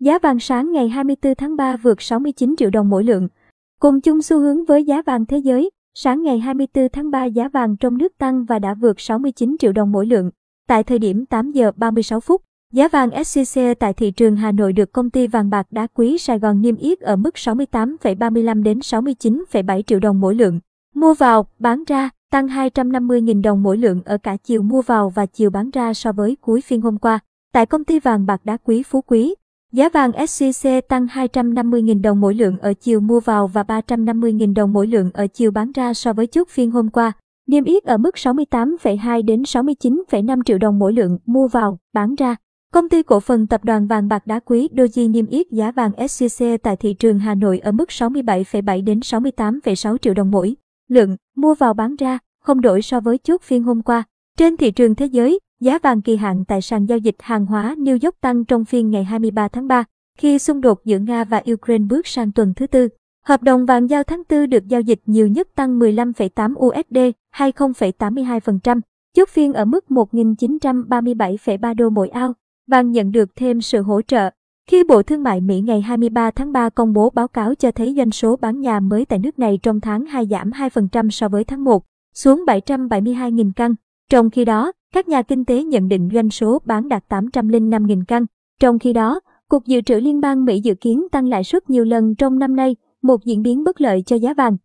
Giá vàng sáng ngày 24 tháng 3 vượt 69 triệu đồng mỗi lượng. Cùng chung xu hướng với giá vàng thế giới, sáng ngày 24 tháng 3 giá vàng trong nước tăng và đã vượt 69 triệu đồng mỗi lượng. Tại thời điểm 8 giờ 36 phút, giá vàng SJC tại thị trường Hà Nội được công ty vàng bạc đá quý Sài Gòn niêm yết ở mức 68,35 đến 69,7 triệu đồng mỗi lượng. Mua vào, bán ra, tăng 250.000 đồng mỗi lượng ở cả chiều mua vào và chiều bán ra so với cuối phiên hôm qua. Tại công ty vàng bạc đá quý Phú Quý, giá vàng SJC tăng 250.000 đồng mỗi lượng ở chiều mua vào và 350.000 đồng mỗi lượng ở chiều bán ra so với chốt phiên hôm qua. Niêm yết ở mức 68,2 đến 69,5 triệu đồng mỗi lượng mua vào, bán ra. Công ty cổ phần tập đoàn vàng bạc đá quý Doji niêm yết giá vàng SJC tại thị trường Hà Nội ở mức 67,7 đến 68,6 triệu đồng mỗi lượng mua vào bán ra, không đổi so với chốt phiên hôm qua. Trên thị trường thế giới, giá vàng kỳ hạn tại sàn giao dịch hàng hóa New York tăng trong phiên ngày 23 tháng 3, khi xung đột giữa Nga và Ukraine bước sang tuần thứ tư. Hợp đồng vàng giao tháng 4 được giao dịch nhiều nhất tăng 15,8 USD, hay 0,82%, chốt phiên ở mức 1.937,3 đô mỗi ao. Vàng nhận được thêm sự hỗ trợ khi Bộ Thương mại Mỹ ngày 23 tháng 3 công bố báo cáo cho thấy doanh số bán nhà mới tại nước này trong tháng 2 giảm 2% so với tháng 1, xuống 772.000 căn. Trong khi đó, các nhà kinh tế nhận định doanh số bán đạt 805.000 căn. Trong khi đó, Cục Dự trữ Liên bang Mỹ dự kiến tăng lãi suất nhiều lần trong năm nay, một diễn biến bất lợi cho giá vàng.